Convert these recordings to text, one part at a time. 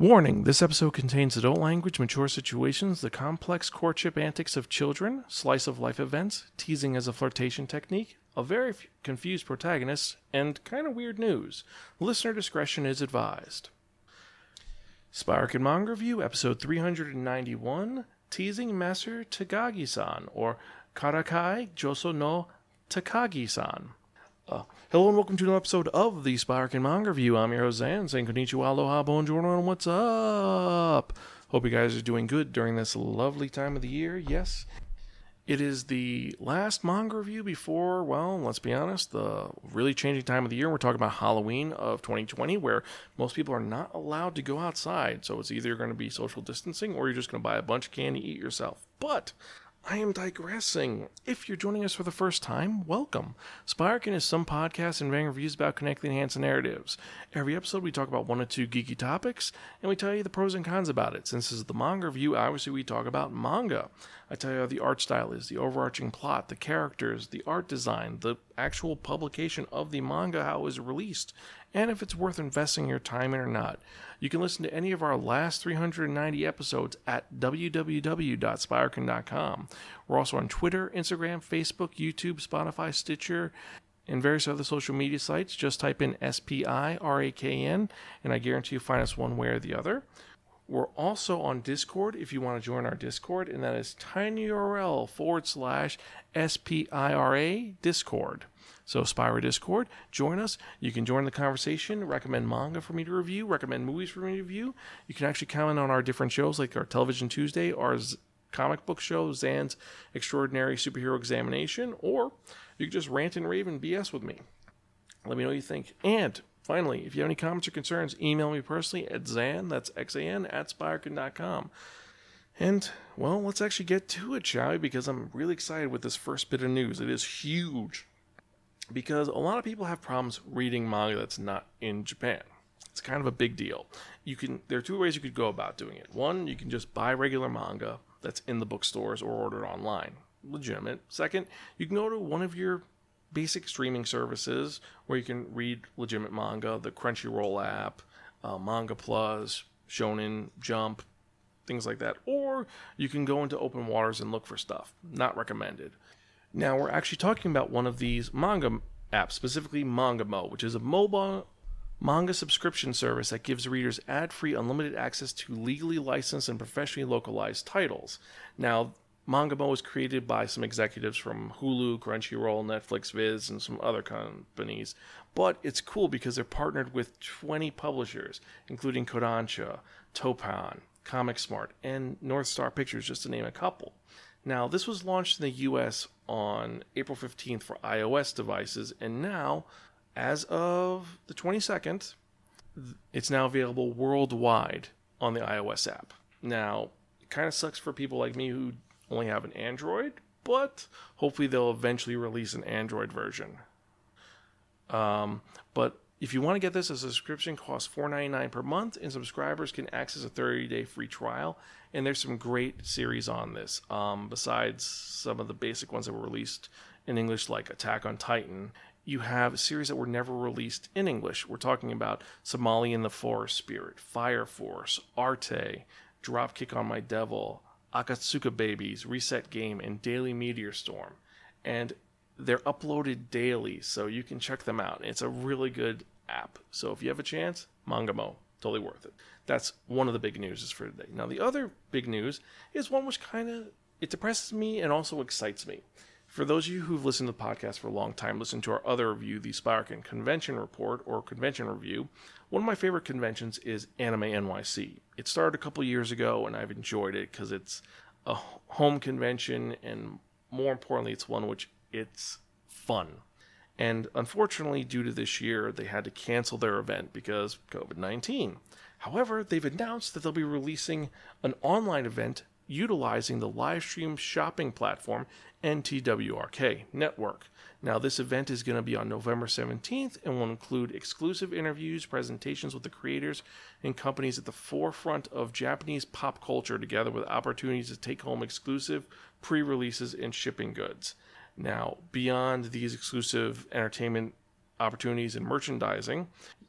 Warning this episode contains adult language, mature situations, the complex courtship antics of children, slice of life events, teasing as a flirtation technique, a very f- confused protagonist, and kind of weird news. Listener discretion is advised. Spiraken Manga Review, episode 391 Teasing Master Takagi san, or Karakai Jouzu no Takagi san. Uh, hello and welcome to another episode of the Spiraken Manga Review. I'm your host Xan, saying konnichiwa, aloha, bonjour, and what's up? Hope you guys are doing good during this lovely time of the year. Yes, it is the last manga review before, well, let's be honest, the really changing time of the year. We're talking about Halloween of 2020, where most people are not allowed to go outside. So it's either going to be social distancing or you're just going to buy a bunch of candy, eat yourself. But I am digressing. If you're joining us for the first time, welcome. Spiraken is some podcasts and varying reviews about connecting enhanced narratives. Every episode, we talk about one or two geeky topics, and we tell you the pros and cons about it. Since this is the manga review, obviously we talk about manga. I tell you how the art style is, the overarching plot, the characters, the art design, the actual publication of the manga, how it was released, and if it's worth investing your time in or not. You can listen to any of our last 390 episodes at www.spiraken.com. We're also on Twitter, Instagram, Facebook, YouTube, Spotify, Stitcher, and various other social media sites. Just type in S P I R A K N, and I guarantee you find us one way or the other. We're also on Discord if you want to join our Discord, and that is tinyurl forward slash SPIRA Discord. So, Spira Discord, join us. You can join the conversation, recommend manga for me to review, recommend movies for me to review. You can actually comment on our different shows like our Television Tuesday, our Z- comic book show, Zan's Extraordinary Superhero Examination, or you can just rant and rave and BS with me. Let me know what you think. And finally, if you have any comments or concerns, email me personally at Xan, that's X-A-N, at Spiraken.com. And, well, let's actually get to it, shall we? Because I'm really excited with this first bit of news. It is huge. Because a lot of people have problems reading manga that's not in Japan. It's kind of a big deal. You can there are two ways you could go about doing it. One, you can just buy regular manga that's in the bookstores or order it online. Legitimate. Second, you can go to one of your basic streaming services where you can read legitimate manga, the Crunchyroll app, uh, Manga Plus, Shonen Jump, things like that. Or you can go into open waters and look for stuff. Not recommended. Now, we're actually talking about one of these manga apps, specifically Mangamo, which is a mobile manga subscription service that gives readers ad free, unlimited access to legally licensed and professionally localized titles. Now, Mangamo was created by some executives from Hulu, Crunchyroll, Netflix, Viz, and some other companies. But it's cool because they're partnered with 20 publishers, including Kodansha, Topan, Comic Smart, and North Star Pictures, just to name a couple. Now, this was launched in the US on April 15th for iOS devices, and now, as of the 22nd, it's now available worldwide on the iOS app. Now, it kind of sucks for people like me who only have an Android, but hopefully they'll eventually release an Android version. Um, but if you want to get this, a subscription costs $4.99 per month, and subscribers can access a 30 day free trial. And there's some great series on this, um, besides some of the basic ones that were released in English, like Attack on Titan. You have series that were never released in English. We're talking about Somali in the Forest Spirit, Fire Force, Arte, Dropkick on My Devil, Akatsuka Babies, Reset Game, and Daily Meteor Storm. And they're uploaded daily, so you can check them out. It's a really good app. So if you have a chance, Mangamo, totally worth it. That's one of the big news for today. Now the other big news is one which kind of it depresses me and also excites me. For those of you who've listened to the podcast for a long time, listen to our other review, the Spiraken Convention Report or Convention Review. One of my favorite conventions is Anime NYC. It started a couple years ago, and I've enjoyed it because it's a home convention, and more importantly, it's one which it's fun. And unfortunately, due to this year, they had to cancel their event because COVID 19. However, they've announced that they'll be releasing an online event utilizing the live stream shopping platform NTWRK Network. Now, this event is going to be on November 17th and will include exclusive interviews, presentations with the creators and companies at the forefront of Japanese pop culture, together with opportunities to take home exclusive pre releases and shipping goods. Now, beyond these exclusive entertainment opportunities and merchandising.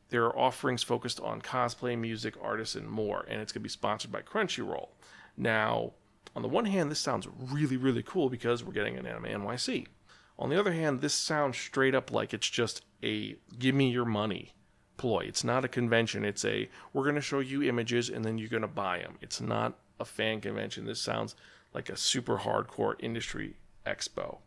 There are offerings focused on cosplay, music, artists, and more, and it's going to be sponsored by Crunchyroll. Now, on the one hand, this sounds really, really cool because we're getting an Anime NYC. On the other hand, this sounds straight up like it's just a give me your money ploy. It's not a convention. It's a we're going to show you images and then you're going to buy them. It's not a fan convention. This sounds like a super hardcore industry expo.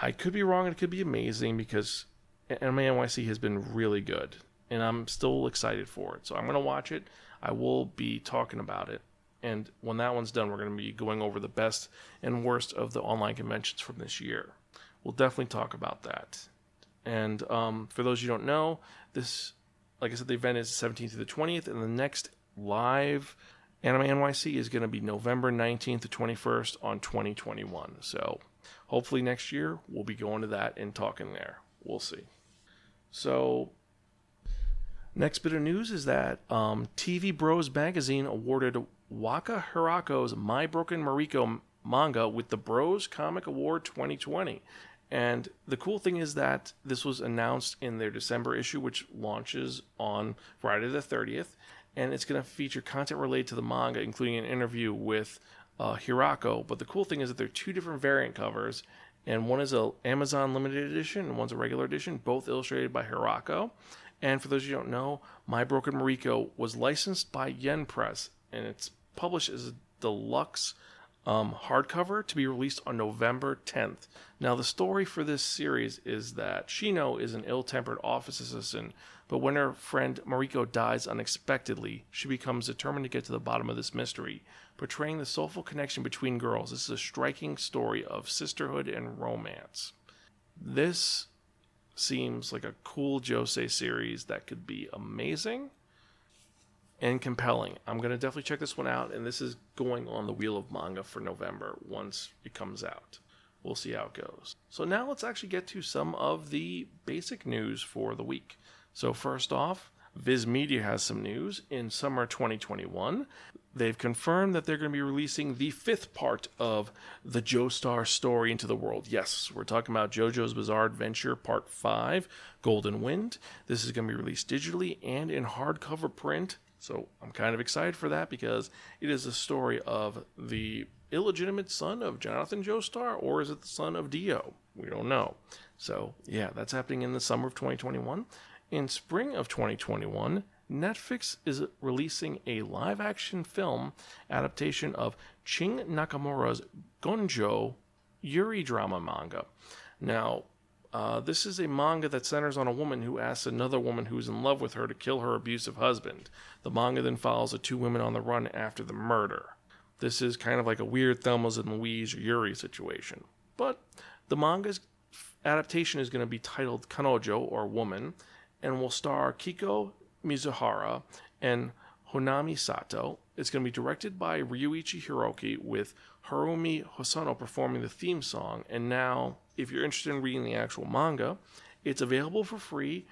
I could be wrong. It could be amazing because Anime NYC has been really good, and I'm still excited for it. So I'm going to watch it. I will be talking about it. And when that one's done, we're going to be going over the best and worst of the online conventions from this year. We'll definitely talk about that. And um, for those you don't know, this, like I said, the event is 17th to the 20th, and the next live Anime NYC is going to be November 19th to 21st on 2021. So hopefully next year we'll be going to that and talking there. We'll see. So next bit of news is that um, TV Bros magazine awarded Waka Hirako's My Broken Mariko manga with the Bros Comic Award 2020. And the cool thing is that this was announced in their December issue, which launches on Friday the 30th. And it's going to feature content related to the manga, including an interview with uh, Hirako. But the cool thing is that there are two different variant covers, and one is a Amazon limited edition, and one's a regular edition, both illustrated by Hirako. And for those you don't know, My Broken Mariko was licensed by Yen Press, and it's published as a deluxe um, hardcover to be released on November 10th. Now, the story for this series is that Shino is an ill tempered office assistant, but when her friend Mariko dies unexpectedly, she becomes determined to get to the bottom of this mystery, portraying the soulful connection between girls. This is a striking story of sisterhood and romance. This seems like a cool josei series that could be amazing and compelling. I'm going to definitely check this one out, and this is going on the Wheel of Manga for November once it comes out. We'll see how it goes. So, now let's actually get to some of the basic news for the week. So, first off, Viz Media has some news. In summer 2021, they've confirmed that they're going to be releasing the fifth part of the Joestar story into the world. Yes, we're talking about JoJo's Bizarre Adventure Part 5, Golden Wind. This is going to be released digitally and in hardcover print so I'm kind of excited for that because it is a story of the illegitimate son of Jonathan Joestar, or is it the son of Dio? We don't know. So yeah, that's happening in the summer of 2021. In spring of 2021, Netflix is releasing a live action film adaptation of Ching Nakamura's Gunjo Yuri drama manga. Now, uh, this is a manga that centers on a woman who asks another woman who's in love with her to kill her abusive husband. The manga then follows the two women on the run after the murder. This is kind of like a weird Thelma's and Louise or Yuri situation. But the manga's adaptation is going to be titled Kanojo or Woman and will star Kiko Mizuhara and Honami Sato. It's going to be directed by Ryuichi Hiroki with Harumi Hosono performing the theme song. And now if you're interested in reading the actual manga, it's available for free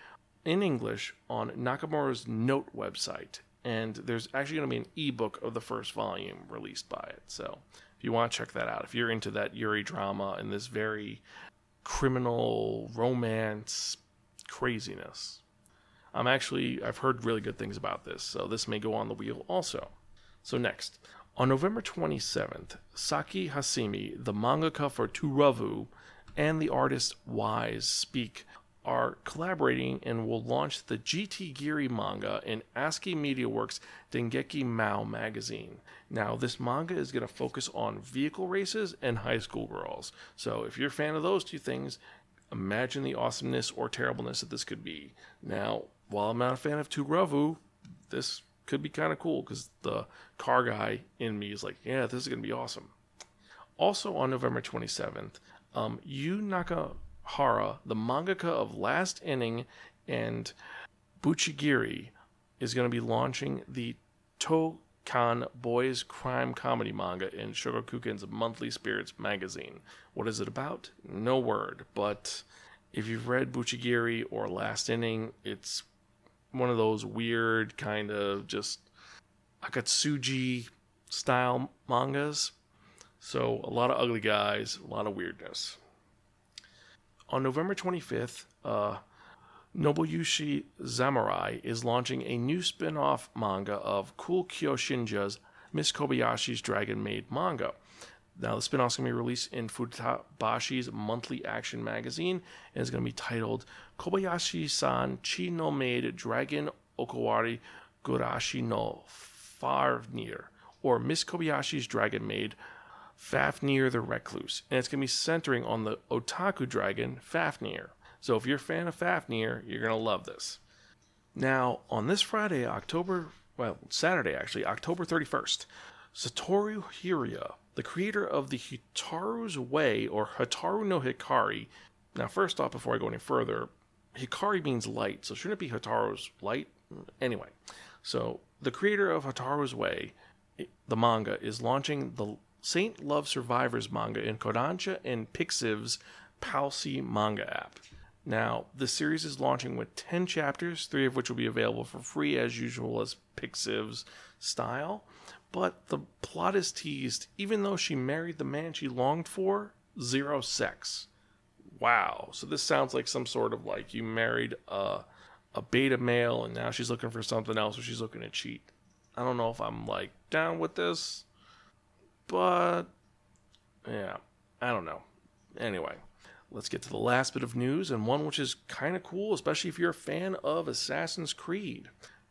in English on Nakamura's Note website. And there's actually going to be an ebook of the first volume released by it. So if you want to check that out, if you're into that Yuri drama and this very criminal romance craziness, I'm actually, I've heard really good things about this. So this may go on the wheel also. So next, on November 27th, Saki Hasimi, the mangaka for Turavu, and the artist Wise Speak are collaborating and will launch the GT Geary manga in ASCII MediaWorks Dengeki Maoh magazine. Now, this manga is going to focus on vehicle races and high school girls. So, if you're a fan of those two things, imagine the awesomeness or terribleness that this could be. Now, while I'm not a fan of Turavu, this could be kind of cool because the car guy in me is like, yeah, this is going to be awesome. Also, on November 27th, um, Yu Nakahara, the mangaka of Last Inning and Buchigiri, is going to be launching the Tokan Boys Crime Comedy manga in Shogakukan's Monthly Spirits magazine. What is it about? No word, but if you've read Buchigiri or Last Inning, it's one of those weird kind of just Akatsuji style mangas so, a lot of ugly guys, a lot of weirdness. On November 25th, uh, Nobuyushi Samurai is launching a new spin off manga of Coolkyousinnjya's Miss Kobayashi's Dragon Maid manga. Now, the spin off's going to be released in Futabasha's monthly action magazine and is going to be titled Kobayashi san Chi no Maid Dragon Okawari Gurashi no Fafnir, or Miss Kobayashi's Dragon Maid Fafnir the Recluse. And it's going to be centering on the otaku dragon Fafnir. So if you're a fan of Fafnir, you're going to love this. Now, on this Friday, October, well, Saturday actually, October 31st, Satoru Hiura, the creator of the Hikaru's Way or Hataru no Hikari. Now, first off, before I go any further, Hikari means light, so shouldn't it be Hataru's light? Anyway, so the creator of Hataru's Way, the manga, is launching the Saint Love Survivors manga in Kodansha and Pixiv's Palcy manga app. Now, the series is launching with 10 chapters, three of which will be available for free as usual as Pixiv's style. But the plot is teased, even though she married the man she longed for, zero sex. Wow. So this sounds like some sort of like you married a, a beta male and now she's looking for something else or she's looking to cheat. I don't know if I'm like down with this, but yeah, I don't know. Anyway, let's get to the last bit of news and one which is kind of cool, especially if you're a fan of Assassin's Creed.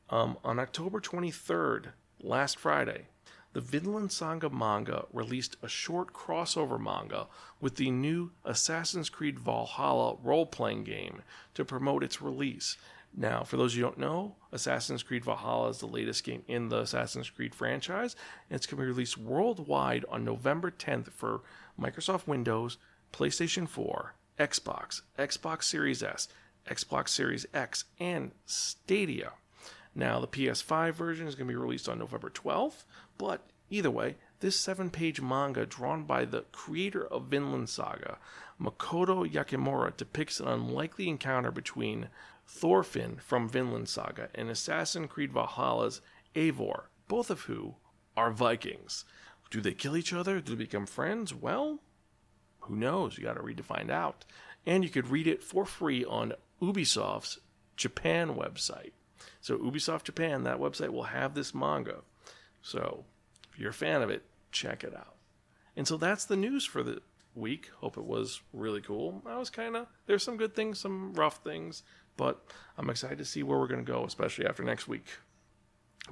Um, on October 23rd, last Friday, the Vinland Saga manga released a short crossover manga with the new Assassin's Creed Valhalla role playing game to promote its release. Now, for those you don't know, Assassin's Creed Valhalla is the latest game in the Assassin's Creed franchise, and it's going to be released worldwide on November 10th for Microsoft Windows, PlayStation 4, Xbox, Xbox Series S, Xbox Series X, and Stadia. Now, the PS5 version is going to be released on November 12th, but either way, this seven page manga drawn by the creator of Vinland Saga, Makoto Yukimura, depicts an unlikely encounter between Thorfinn from Vinland Saga and Assassin's Creed Valhalla's Eivor, both of who are Vikings. Do they kill each other? Do they become friends? Well, who knows? You got to read to find out. And you could read it for free on Ubisoft's Japan website. So Ubisoft Japan, that website will have this manga. So if you're a fan of it, check it out. And so that's the news for the week. Hope it was really cool. I was kind of there's some good things, some rough things, but I'm excited to see where we're going to go, especially after next week.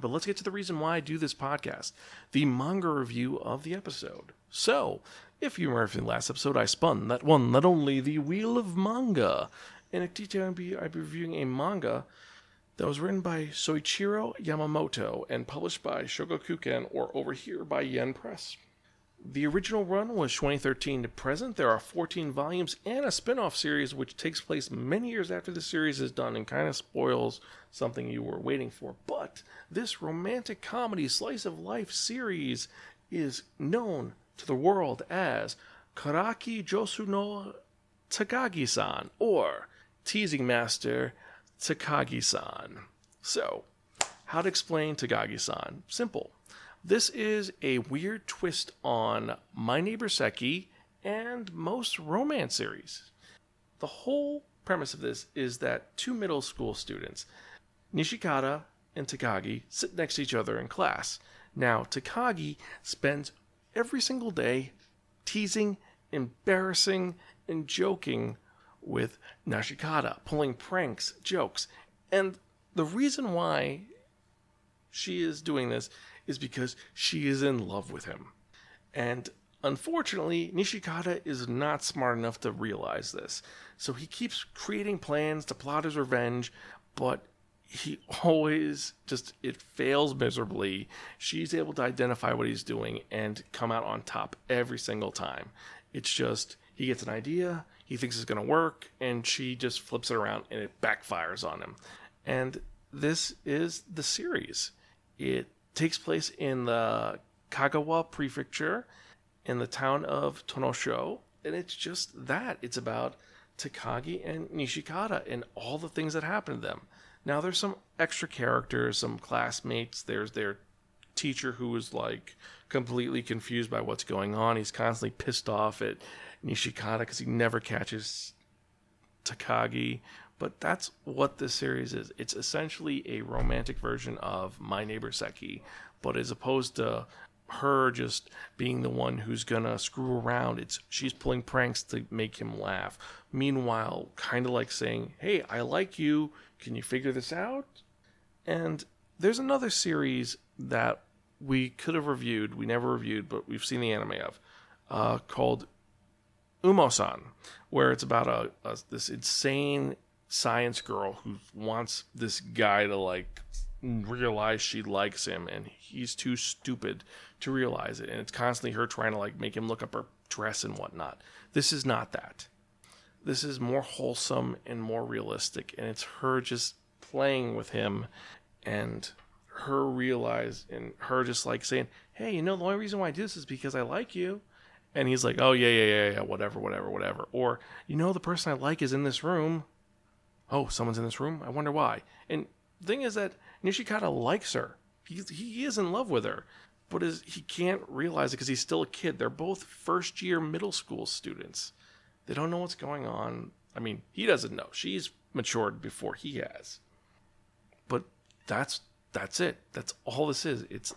But let's get to the reason why I do this podcast the manga review of the episode. So, if you remember from the last episode, I spun that one, not only the Wheel of Manga. In a detail, I'll be, I'll be reviewing a manga that was written by Soichiro Yamamoto and published by Shogakukan or over here by Yen Press. The original run was 2013 to present. There are 14 volumes and a spin off series which takes place many years after the series is done and kind of spoils something you were waiting for. But this romantic comedy slice of life series is known to the world as Karaki Jouzu no Takagi san or Teasing Master Takagi san. So, how to explain Takagi san? Simple. This is a weird twist on My Neighbor Seki and most romance series. The whole premise of this is that two middle school students, Nishikata and Takagi, sit next to each other in class. Now, Takagi spends every single day teasing, embarrassing, and joking with Nishikata, pulling pranks, jokes. And the reason why she is doing this is because she is in love with him. And unfortunately, Nishikata is not smart enough to realize this. So he keeps creating plans to plot his revenge, but he always just it fails miserably. She's able to identify what he's doing and come out on top every single time. It's just he gets an idea, he thinks it's going to work, and she just flips it around and it backfires on him. And this is the series. It takes place in the Kagawa Prefecture in the town of Tonosho, and it's just that. It's about Takagi and Nishikata and all the things that happen to them. Now there's some extra characters, some classmates. There's their teacher who is like completely confused by what's going on. He's constantly pissed off at Nishikata because he never catches Takagi. But that's what this series is. It's essentially a romantic version of My Neighbor Seki, but as opposed to her just being the one who's gonna screw around, it's she's pulling pranks to make him laugh. Meanwhile, kind of like saying, "Hey, I like you. Can you figure this out?" And there's another series that we could have reviewed, we never reviewed, but we've seen the anime of, uh, called Umo-san, where it's about a, a this insane science girl who wants this guy to like realize she likes him and he's too stupid to realize it and it's constantly her trying to like make him look up her dress and whatnot. This is not that. This is more wholesome and more realistic and it's her just playing with him and her realize and her just like saying hey you know the only reason why i do this is because i like you. And he's like oh yeah yeah yeah yeah whatever whatever whatever. Or you know the person i like is in this room oh, someone's in this room. I wonder why. And the thing is that Nishikata likes her. He he is in love with her, but is he can't realize it because he's still a kid. They're both first year middle school students. They don't know what's going on. I mean, he doesn't know. She's matured before he has. But that's that's it. That's all this is. It's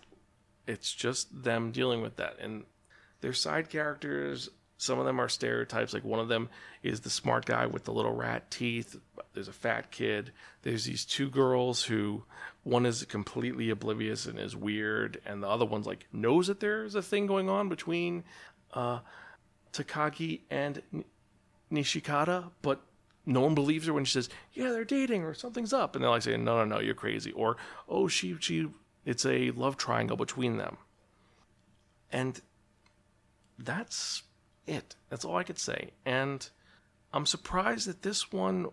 it's just them dealing with that and their side characters some of them are stereotypes. Like one of them is the smart guy with the little rat teeth. There's a fat kid. There's these two girls who one is completely oblivious and is weird, and the other one's like knows that there's a thing going on between uh, Takagi and Nishikata, but no one believes her when she says, "Yeah, they're dating or something's up," and they're like saying, "No, no, no, you're crazy," or "Oh, she, she, it's a love triangle between them," and that's it. That's all I could say. And I'm surprised that this one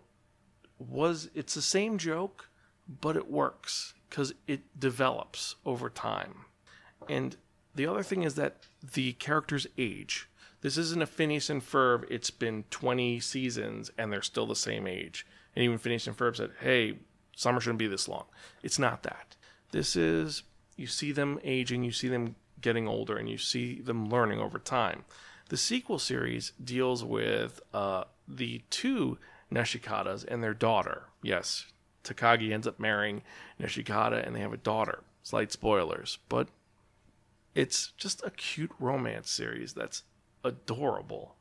was it's the same joke, but it works because it develops over time. And the other thing is that the characters age. This isn't a Phineas and Ferb. It's been 20 seasons and they're still the same age. And even Phineas and Ferb said, "Hey, summer shouldn't be this long." It's not that. This is you see them aging, you see them getting older, and you see them learning over time. The sequel series deals with uh, the two Nishikatas and their daughter. Yes, Takagi ends up marrying Nishikata and they have a daughter. Slight spoilers, but it's just a cute romance series that's adorable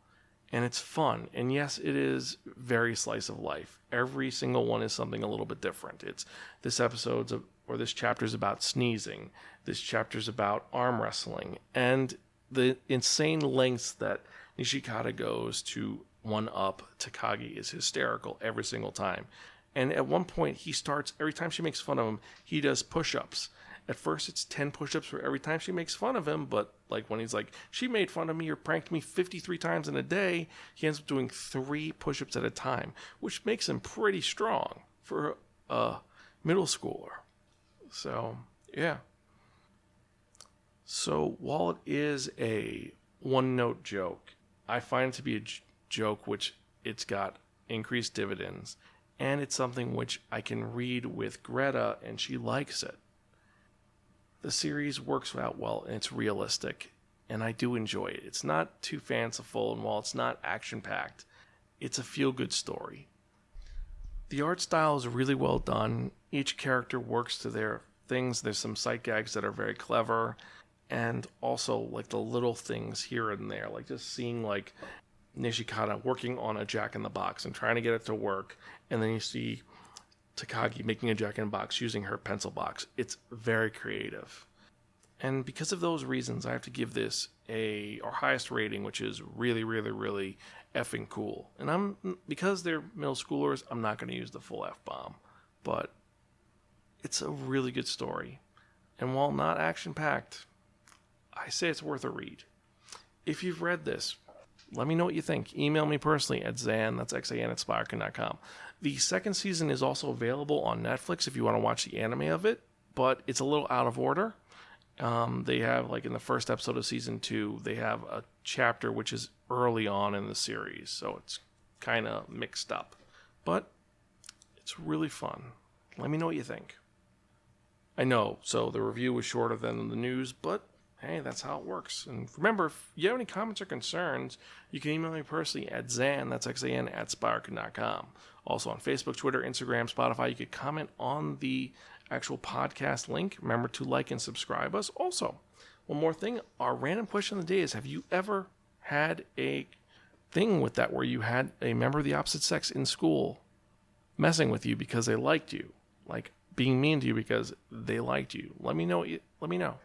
and it's fun. And yes, it is very slice of life. Every single one is something a little bit different. It's this episode's of, or this chapter's about sneezing. This chapter's about arm wrestling, and the insane lengths that Nishikata goes to one up Takagi is hysterical every single time. And at one point, he starts, every time she makes fun of him, he does push ups. At first, it's 10 push ups for every time she makes fun of him, but like when he's like, she made fun of me or pranked me 53 times in a day, he ends up doing three push ups at a time, which makes him pretty strong for a middle schooler. So, yeah. So while it is a one note joke, I find it to be a j- joke which it's got increased dividends and it's something which I can read with Greta and she likes it. The series works out well and it's realistic and I do enjoy it. It's not too fanciful and while it's not action packed, it's a feel good story. The art style is really well done. Each character works to their things. There's some sight gags that are very clever and also like the little things here and there, like just seeing like Nishikata working on a jack in the box and trying to get it to work, and then you see Takagi making a jack in the box using her pencil box. It's very creative. And because of those reasons, I have to give this a our highest rating, which is really, really, really effing cool. And I'm because they're middle schoolers, I'm not going to use the full f bomb, but it's a really good story. And while not action packed, I say it's worth a read. If you've read this, let me know what you think. Email me personally at Xan, that's X-A-N at Spiraken.com. The second season is also available on Netflix if you want to watch the anime of it, but it's a little out of order. Um, they have, like in the first episode of season two, they have a chapter which is early on in the series, so it's kind of mixed up. But it's really fun. Let me know what you think. I know, so the review was shorter than the news, but hey, that's how it works. And remember, if you have any comments or concerns, you can email me personally at Xan, that's X-A-N, at Spiraken.com. Also on Facebook, Twitter, Instagram, Spotify, you could comment on the actual podcast link. Remember to like and subscribe us. Also, one more thing, our random question of the day is, have you ever had a thing with that where you had a member of the opposite sex in school messing with you because they liked you? Like being mean to you because they liked you? Let me know. Let me know.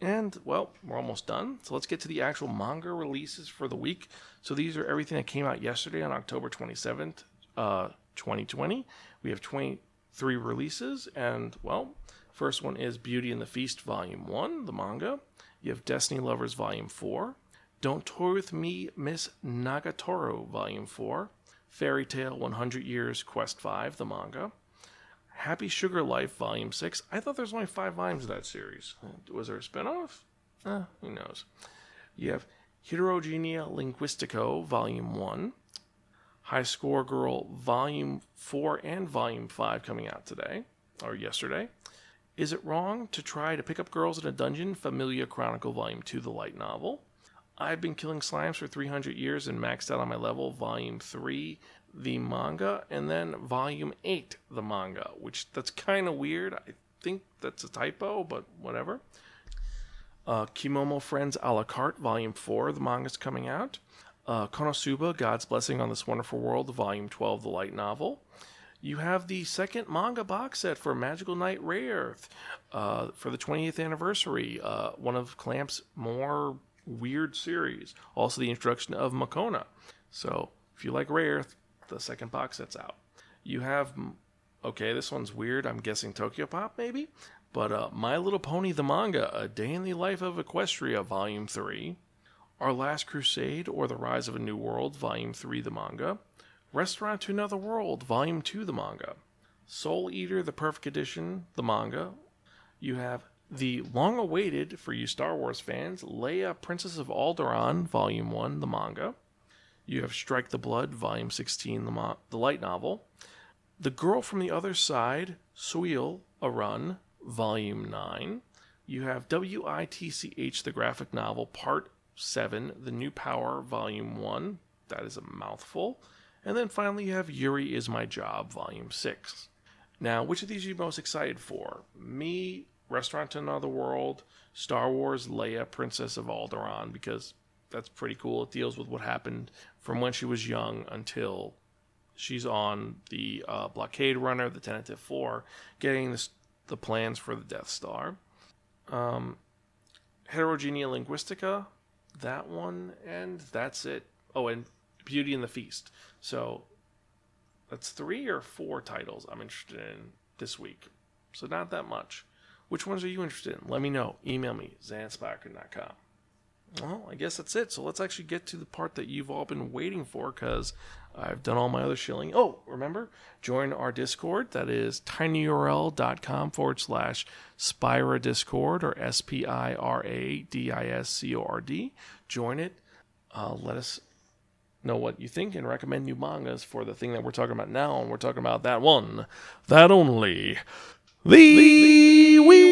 And, well, we're almost done. So let's get to the actual manga releases for the week. So these are everything that came out yesterday on October 27th, uh, 2020. We have 23 releases. And, well, first one is Beauty and the Feast Volume 1, the manga. You have Destiny Lovers Volume 4. Don't Toy With Me, Miss Nagatoro Volume 4. Fairy Tail 100 Years Quest 5, the manga. Happy Sugar Life Volume 6. I thought there's only five volumes of that series. Was there a spinoff? Uh, who knows? You have Heterogenia Linguistico Volume 1. High Score Girl Volume 4 and Volume 5 coming out today, or yesterday. Is It Wrong to Try to Pick Up Girls in a Dungeon? Familia Chronicle Volume 2, the light novel. I've been killing slimes for 300 years and maxed out on my level, Volume 3, the manga, and then volume 8, the manga, which that's kind of weird. I think that's a typo, but whatever. Uh, Kemono Friends a la carte, volume 4, the manga's coming out. Uh, Konosuba, God's Blessing on This Wonderful World, volume 12, the light novel. You have the second manga box set for Magical Knight Rayearth uh, for the 20th anniversary, uh, one of Clamp's more weird series. Also, the introduction of Mokona. So, if you like Rayearth, the second box that's out. You have, okay, this one's weird. I'm guessing Tokyo Pop maybe, but uh, My Little Pony the manga, A Day in the Life of Equestria, Volume Three, Our Last Crusade or The Rise of a New World, Volume Three, the manga, Restaurant to Another World, Volume Two, the manga, Soul Eater, the Perfect Edition, the manga. You have the long awaited, for you Star Wars fans, Leia, Princess of Alderaan, Volume 1, the manga. You have Strike the Blood, Volume 16, the, mo- the light novel. The Girl from the Other Side, Siúil, a Rún, Volume 9. You have WITCH, the graphic novel, Part 7, The New Power, Volume 1. That is a mouthful. And then finally, you have Yuri is My Job, Volume 6. Now, which of these are you most excited for? Me, Restaurant to Another World, Star Wars, Leia, Princess of Alderaan, because that's pretty cool. It deals with what happened from when she was young until she's on the uh, blockade runner, the Tantive IV, getting this, the plans for the Death Star. Um, Heterogenia Linguistica, that one, and that's it. Oh, and Beauty and the Feast. So that's three or four titles I'm interested in this week. So not that much. Which ones are you interested in? Let me know. Email me, xanspiraken.com. Well, I guess that's it. So let's actually get to the part that you've all been waiting for because I've done all my other shilling. Oh, remember, join our Discord. That is tinyurl.com forward slash Spira Discord or S P I R A D I S C O R D. Join it. Uh, let us know what you think and recommend new mangas for the thing that we're talking about now. And we're talking about that one, that only, the, the, we, we,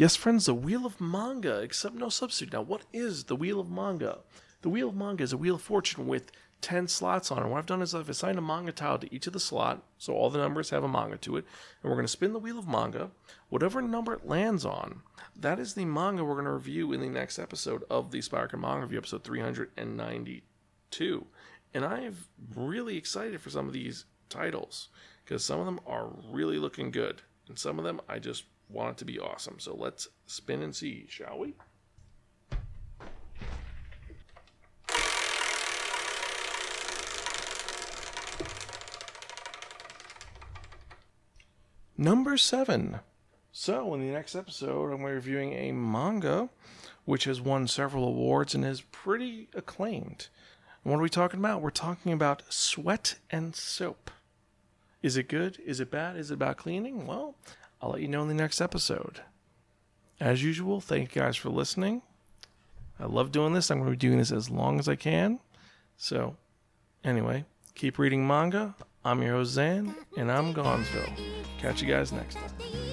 Yes, friends, the Wheel of Manga, except no substitute. Now, what is the Wheel of Manga? The Wheel of Manga is a Wheel of Fortune with 10 slots on it. What I've done is I've assigned a manga tile to each of the slot, so all the numbers have a manga to it, and we're going to spin the wheel of manga. Whatever number it lands on, that is the manga we're going to review in the next episode of the Spark Manga Review, episode 392. And I'm really excited for some of these titles because some of them are really looking good, and some of them I just want it to be awesome. So let's spin and see, shall we? Number seven. So, in the next episode, I'm reviewing a manga which has won several awards and is pretty acclaimed. And what are we talking about? We're talking about Sweat and Soap. Is it good? Is it bad? Is it about cleaning? Well, I'll let you know in the next episode. As usual, thank you guys for listening. I love doing this. I'm going to be doing this as long as I can. So, anyway, keep reading manga. I'm your host Xan, and I'm Gonzville. Catch you guys next time.